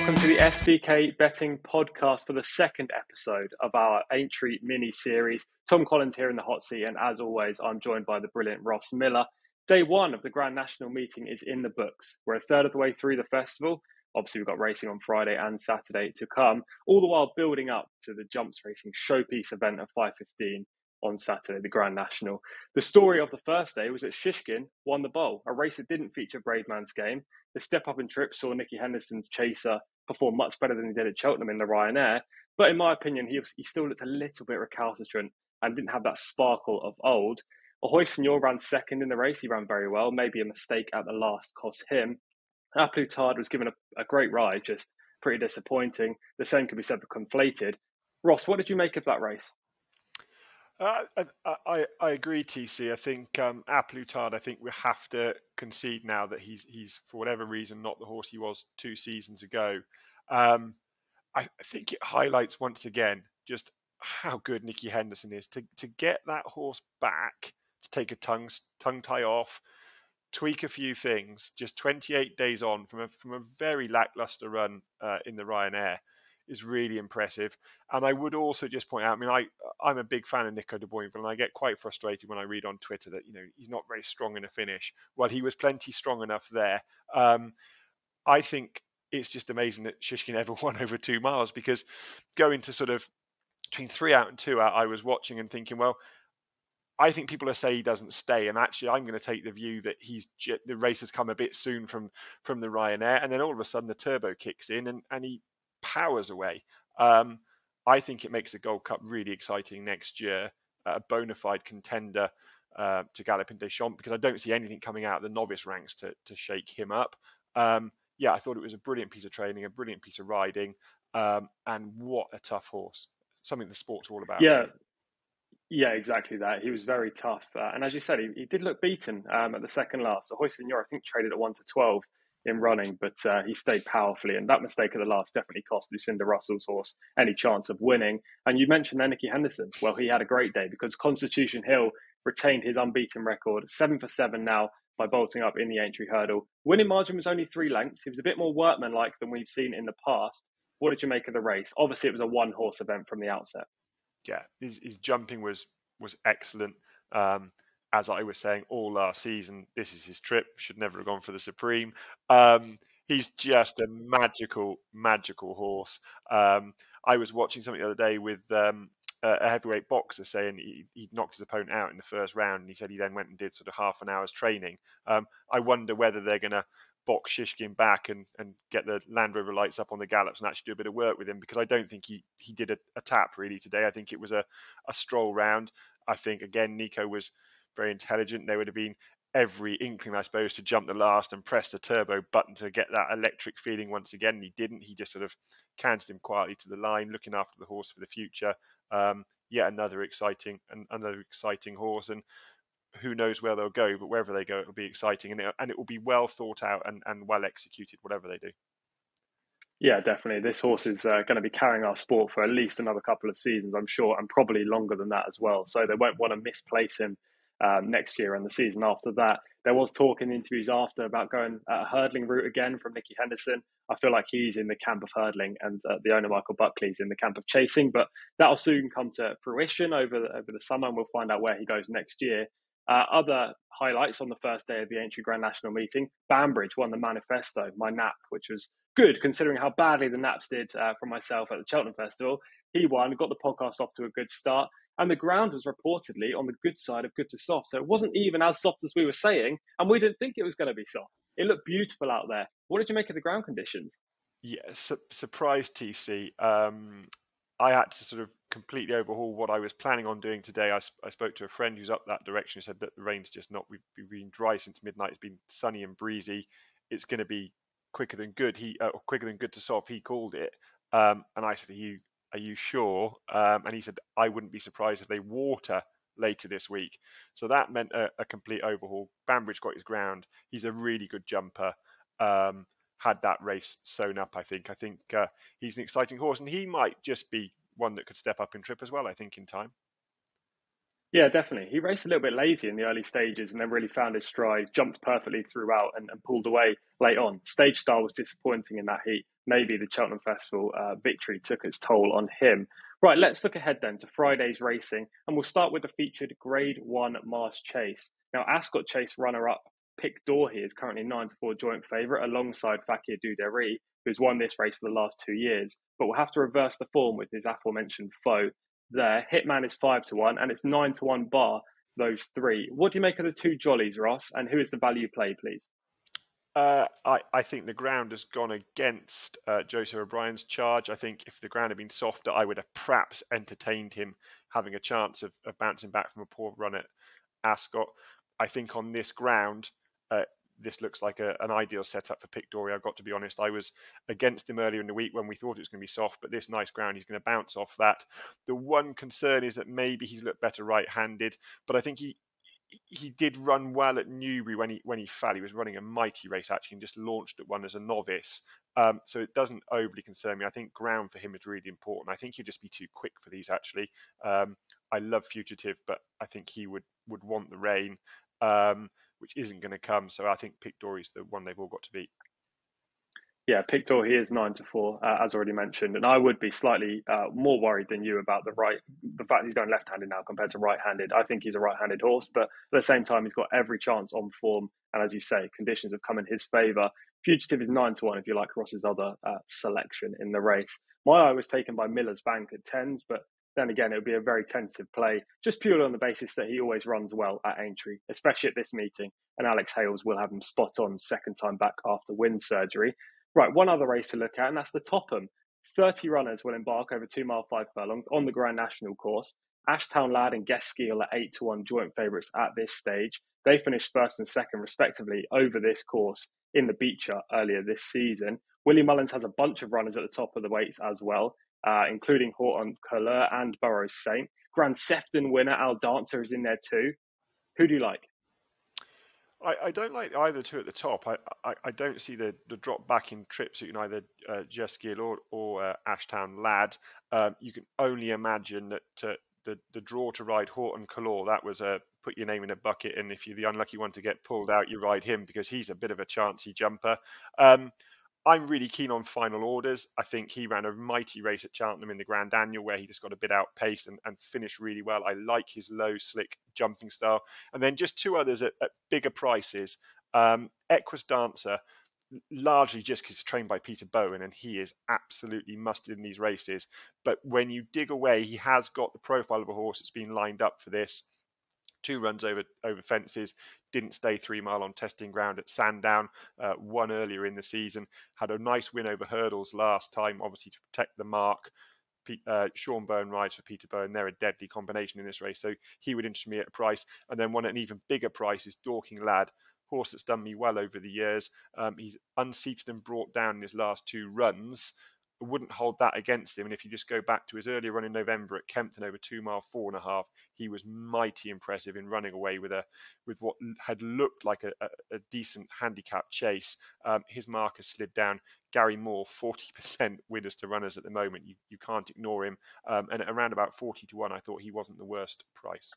welcome to the SBK Betting Podcast for the second episode of our Aintree mini series. Tom Collins here in the hot seat, and as always, I'm joined by the brilliant Ross Millar. Day one of the Grand National meeting is in the books. We're a third of the way through the festival. Obviously, we've got racing on Friday and Saturday to come, all the while building up to the jumps racing showpiece event at 5:15 on Saturday, the Grand National. The story of the first day was that Shishkin won the bowl, a race that didn't feature Bravemansgame. The step up in trip saw Nicky Henderson's chaser perform much better than he did at Cheltenham in the Ryanair. But in my opinion, he, he still looked a little bit recalcitrant and didn't have that sparkle of old. Ahoy Senor ran second in the race. He ran very well. Maybe a mistake at the last cost him. A Plus Tard was given a, a great ride, just pretty disappointing. The same could be said for Conflated. Ross, what did you make of that race? Uh, I, I, agree, TC. I think um, A Plus I think we have to concede now that he's he's for whatever reason not the horse he was two seasons ago. Um, I, I think it highlights once again just how good Nicky Henderson is to to get that horse back to take a tongue tongue tie off, tweak a few things. Just 28 days on from a from a very lackluster run uh, in the Ryanair is really impressive. And I would also just point out, I mean, I I'm a big fan of Nico de Boinville, and I get quite frustrated when I read on Twitter that you know he's not very strong in a finish. Well, he was plenty strong enough there. Um, I think it's just amazing that Shishkin ever won over two miles because going to sort of between three out and two out, I was watching and thinking, well, I think people are saying he doesn't stay, and actually, I'm going to take the view that he's the race has come a bit soon from from the Ryanair, and then all of a sudden the turbo kicks in, and and he powers away. Um, I think it makes the Gold Cup really exciting next year, a bona fide contender uh, to Galopin Des Champs, because I don't see anything coming out of the novice ranks to, to shake him up. Um, yeah, I thought it was a brilliant piece of training, a brilliant piece of riding, um, and what a tough horse. Something the sport's all about. Yeah. Yeah, exactly that. He was very tough. Uh, and as you said, he, he did look beaten um, at the second last. So Ahoy Senor, I think, traded at 1 to 12 in running, but uh, he stayed powerfully. And that mistake at the last definitely cost Lucinda Russell's horse any chance of winning. And you mentioned Nicky Henderson. Well, he had a great day because Constitution Hill retained his unbeaten record, seven for seven now by bolting up in the Aintree hurdle. Winning margin was only three lengths. He was a bit more workmanlike than we've seen in the past. What did you make of the race? Obviously, it was a one horse event from the outset. Yeah, his, his jumping was was excellent. Um, as I was saying all last season, this is his trip. Should never have gone for the Supreme. Um, he's just a magical, magical horse. Um, I was watching something the other day with um, a heavyweight boxer saying he, he, knocked his opponent out in the first round, and he said he then went and did sort of half an hour's training. Um, I wonder whether they're going to box Shishkin back and, and get the Land Rover lights up on the gallops and actually do a bit of work with him because I don't think he, he did a, a tap really today. I think it was a, a stroll round. I think again Nico was very intelligent. they would have been every inkling, I suppose, to jump the last and press the turbo button to get that electric feeling once again. And he didn't. He just sort of counted him quietly to the line, looking after the horse for the future. Um, yet another exciting, another exciting horse, and who knows where they'll go. But wherever they go, it'll be exciting, and it, and it will be well thought out and, and well executed, whatever they do. Yeah, definitely. This horse is uh, going to be carrying our sport for at least another couple of seasons, I'm sure, and probably longer than that as well. So they won't want to misplace him um, next year and the season after that. There was talk in interviews after about going a hurdling route again from Nicky Henderson. I feel like he's in the camp of hurdling, and uh, the owner Michael Buckley's in the camp of chasing. But that'll soon come to fruition over the, over the summer, and we'll find out where he goes next year. Uh, other highlights on the first day of the Aintree Grand National meeting: Banbridge won the Manifesto, my nap, which was good considering how badly the naps did uh, for myself at the Cheltenham Festival. He won, got the podcast off to a good start, and the ground was reportedly on the good side of good to soft. So it wasn't even as soft as we were saying, and we didn't think it was going to be soft. It looked beautiful out there. What did you make of the ground conditions? Yeah, su- surprise TC. Um, I had to sort of completely overhaul what I was planning on doing today. I, I spoke to a friend who's up that direction. He said that the rain's just not. We've, we've been dry since midnight. It's been sunny and breezy. It's going to be quicker than good. He uh, quicker than good to soft. He called it, um, and I said, "Are you are you sure?" Um, and he said, "I wouldn't be surprised if they water later this week." So that meant a, a complete overhaul. Banbridge got his ground. He's a really good jumper. Um, had that race sewn up, I think. I think uh, he's an exciting horse, and he might just be one that could step up in trip as well. I think in time. Yeah, definitely. He raced a little bit lazy in the early stages and then really found his stride, jumped perfectly throughout and, and pulled away late on. Stage Star was disappointing in that heat. Maybe the Cheltenham Festival uh, victory took its toll on him. Right, let's look ahead then to Friday's racing, and we'll start with the featured Grade 1 Marsh Chase. Now, Ascot Chase runner up Pic D'Orhy is currently 9 to 4 joint favourite alongside Fakir D'Oudairies, who's won this race for the last two years, but will have to reverse the form with his aforementioned foe there. Hitman is 5 to 1, and it's 9 to 1 bar those three. What do you make of the two jollies, Ross, and who is the value play, please? Uh, I, I, think the ground has gone against uh, Joseph O'Brien's charge. I think if the ground had been softer, I would have perhaps entertained him having a chance of, of bouncing back from a poor run at Ascot. I think on this ground, this looks like a, an ideal setup for Pic D'Orhy. I've got to be honest. I was against him earlier in the week when we thought it was going to be soft, but this nice ground, he's going to bounce off that. The one concern is that maybe he's looked better right-handed, but I think he he did run well at Newbury when he when he fell. He was running a mighty race actually and just launched at one as a novice. Um, so it doesn't overly concern me. I think ground for him is really important. I think he'd just be too quick for these actually. Um, I love Fugitif, but I think he would would want the rain, um, which isn't going to come. So I think Pic is the one they've all got to beat. Yeah, Pic D'Orhy is nine to four, uh, as already mentioned, and I would be slightly uh, more worried than you about the right, the fact he's going left-handed now compared to right-handed. I think he's a right-handed horse, but at the same time, he's got every chance on form, and as you say, conditions have come in his favour. Fugitif is nine to one if you like Ross's other uh, selection in the race. My eye was taken by Miller's Bank at tens, but then again, it would be a very tentative play, just purely on the basis that he always runs well at Aintree, especially at this meeting. And Alex Hales will have him spot on second time back after wind surgery. Right, one other race to look at, and that's the Topham. 30 runners will embark over two mile, five furlongs on the Grand National course. Ashtown Lad and Gesskille are 8 to 1 joint favourites at this stage. They finished first and second, respectively, over this course in the Becher earlier this season. Willie Mullins has a bunch of runners at the top of the weights as well, uh, including Horton Couleur and Burrows Saint. Grand Sefton winner Al Dancer is in there too. Who do you like? I, I, don't like either two at the top. I, I, I, don't see the, the drop back in trips. You can either uh, Gesskille or, or uh, Ashtown Lad. Um, you can only imagine that uh, the the draw to ride Haut En Couleurs that was a put your name in a bucket, and if you're the unlucky one to get pulled out, you ride him because he's a bit of a chancy jumper. Um, I'm really keen on final orders. I think he ran a mighty race at Cheltenham in the Grand Annual where he just got a bit outpaced and, and finished really well. I like his low, slick jumping style. And then just two others at, at bigger prices. Um, Equus Dancer, largely just because he's trained by Peter Bowen and he is absolutely mustard in these races. But when you dig away, he has got the profile of a horse that's been lined up for this two runs over over fences, didn't stay three mile on testing ground at Sandown, uh, one earlier in the season, had a nice win over hurdles last time, obviously to protect the mark. Uh, Sean Bowen rides for Peter Bowen. They're a deadly combination in this race, so he would interest me at a price. And then one at an even bigger price is Dorking Lad, horse that's done me well over the years. Um, he's unseated and brought down in his last two runs wouldn't hold that against him. And if you just go back to his earlier run in November at Kempton over two mile four and a half, he was mighty impressive in running away with a with what had looked like a, a, a decent handicap chase. Um, his mark has slid down. Gary Moore, 40% winners to runners at the moment. You, you can't ignore him. Um, and around about 40 to 1, I thought he wasn't the worst price.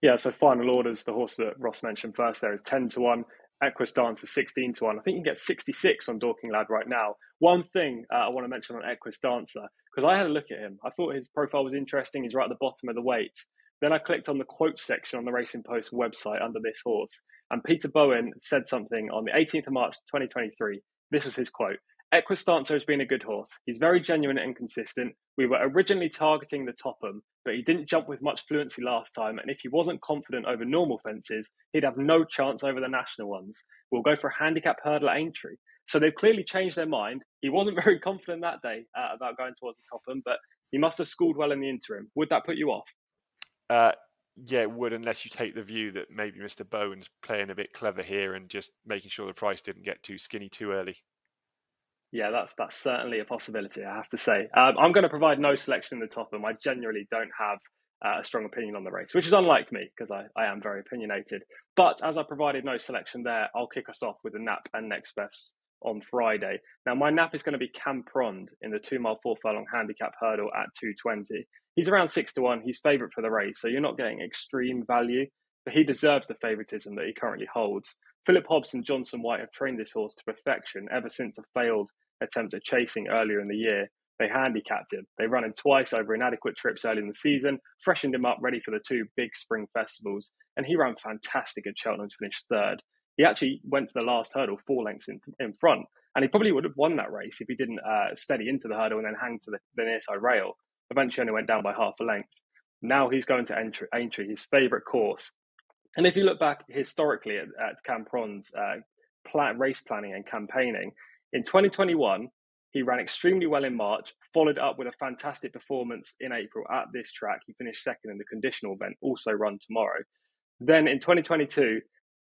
Yeah, so final orders, the horse that Ross mentioned first there is 10 to 1. Equus Dancer 16 to 1. I think you can get 66 on Dorking Lad right now. One thing uh, I want to mention on Equus Dancer, because I had a look at him. I thought his profile was interesting. He's right at the bottom of the weights. Then I clicked on the quote section on the Racing Post website under this horse. And Peter Bowen said something on the 18th of March 2023. This was his quote Equus Dancer has been a good horse. He's very genuine and consistent. We were originally targeting the Topham, but he didn't jump with much fluency last time. And if he wasn't confident over normal fences, he'd have no chance over the national ones. We'll go for a handicap hurdle at Aintree. So they've clearly changed their mind. He wasn't very confident that day uh, about going towards the Topham, but he must have schooled well in the interim. Would that put you off? Uh, yeah, it would, unless you take the view that maybe Mr. Bowen's playing a bit clever here and just making sure the price didn't get too skinny too early. Yeah, that's that's certainly a possibility. I have to say, um, I'm going to provide no selection in the Topham. I genuinely don't have uh, a strong opinion on the race, which is unlike me because I, I am very opinionated. But as I provided no selection there, I'll kick us off with the nap and next best on Friday. Now, my nap is going to be Camprond in the two mile, four furlong handicap hurdle at 220. He's around six to one. He's favourite for the race, so you're not getting extreme value, but he deserves the favouritism that he currently holds. Philip Hobbs and Johnson White have trained this horse to perfection ever since a failed attempt at chasing earlier in the year. They handicapped him. They ran him twice over inadequate trips early in the season, freshened him up ready for the two big spring festivals, and he ran fantastic at Cheltenham to finish third. He actually went to the last hurdle four lengths in, in front, and he probably would have won that race if he didn't uh, steady into the hurdle and then hang to the, the near side rail. Eventually, only went down by half a length. Now he's going to Aintree, his favourite course. And if you look back historically at, at Camprond's uh, plan, race planning and campaigning, in 2021, he ran extremely well in March, followed up with a fantastic performance in April at this track. He finished second in the conditional event, also run tomorrow. Then in 2022,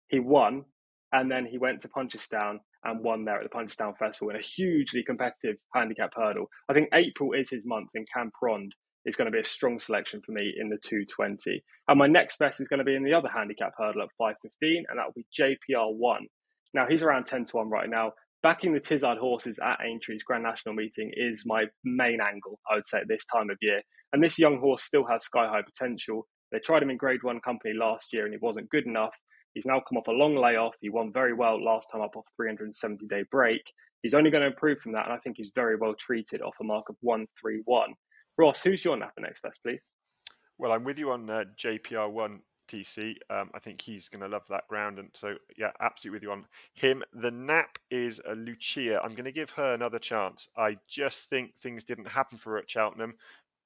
he won, and then he went to Punchestown and won there at the Punchestown Festival in a hugely competitive handicap hurdle. I think April is his month, in Camprond is going to be a strong selection for me in the 220. And my next best is going to be in the other handicap hurdle at 515, and that will be JPR One. Now, he's around 10 to 1 right now backing the Tizzard horses at Aintree's Grand National meeting is my main angle, I would say, at this time of year. And this young horse still has sky high potential. They tried him in Grade One company last year and he wasn't good enough. He's now come off a long layoff. He won very well last time up off 370 day break. He's only going to improve from that, and I think he's very well treated off a mark of 131. Ross, who's your Napa next best, please? Well, I'm with you on uh, JPR One TC. Um, I think he's going to love that ground. And so, yeah, absolutely with you on him. The nap is Luccia. I'm going to give her another chance. I just think things didn't happen for her at Cheltenham.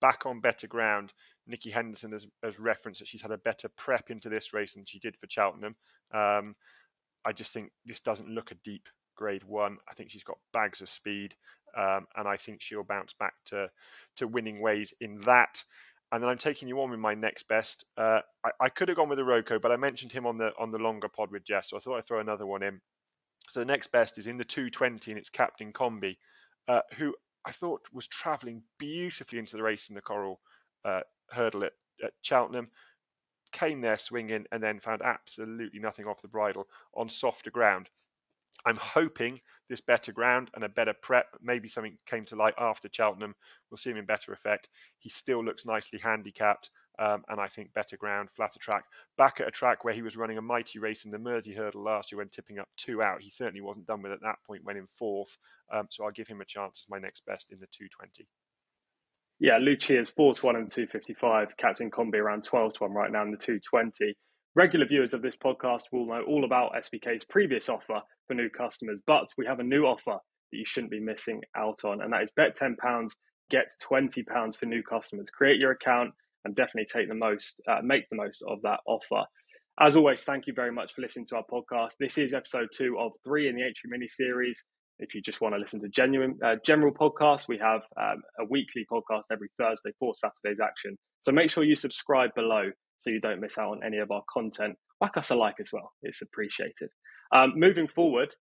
Back on better ground. Nicky Henderson has, has referenced that she's had a better prep into this race than she did for Cheltenham. Um, I just think this doesn't look a deep grade one. I think she's got bags of speed, um, and I think she'll bounce back to to winning ways in that and then I'm taking you on with my next best. Uh, I, I, could have gone with Iroko, but I mentioned him on the on the longer pod with Jess, so I thought I'd throw another one in. So the next best is in the 220, and it's Captain Combi, uh, who I thought was travelling beautifully into the race in the Coral uh, Hurdle at, at Cheltenham. Came there swinging and then found absolutely nothing off the bridle on softer ground. I'm hoping this better ground and a better prep, maybe something came to light after Cheltenham, We'll see him in better effect. He still looks nicely handicapped, um, and I think better ground, flatter track. Back at a track where he was running a mighty race in the Mersey Hurdle last year when tipping up two out. He certainly wasn't done with it at that point when in fourth, um, so I'll give him a chance as my next best in the 220. Yeah, Luccia's 4 to 1 in the 255, Captain Combi around 12 to 1 right now in the 220. Regular viewers of this podcast will know all about SBK's previous offer for new customers, but we have a new offer that you shouldn't be missing out on, and that is bet £10, get £20 for new customers. Create your account and definitely take the most, uh, make the most of that offer. As always, thank you very much for listening to our podcast. This is episode two of three in the Aintree mini series. If you just want to listen to genuine uh, general podcasts, we have um, a weekly podcast every Thursday for Saturday's action. So make sure you subscribe below so you don't miss out on any of our content. Whack us a like as well; it's appreciated. Um, moving forward,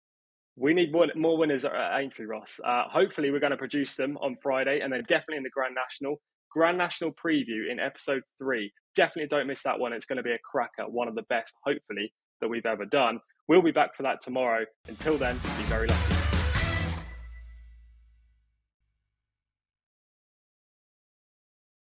we need more, more winners at Aintree, Ross. Uh, hopefully, we're going to produce them on Friday, and then definitely in the Grand National. Grand National preview in episode three. Definitely don't miss that one. It's going to be a cracker, one of the best, hopefully, that we've ever done. We'll be back for that tomorrow. Until then, be very lucky.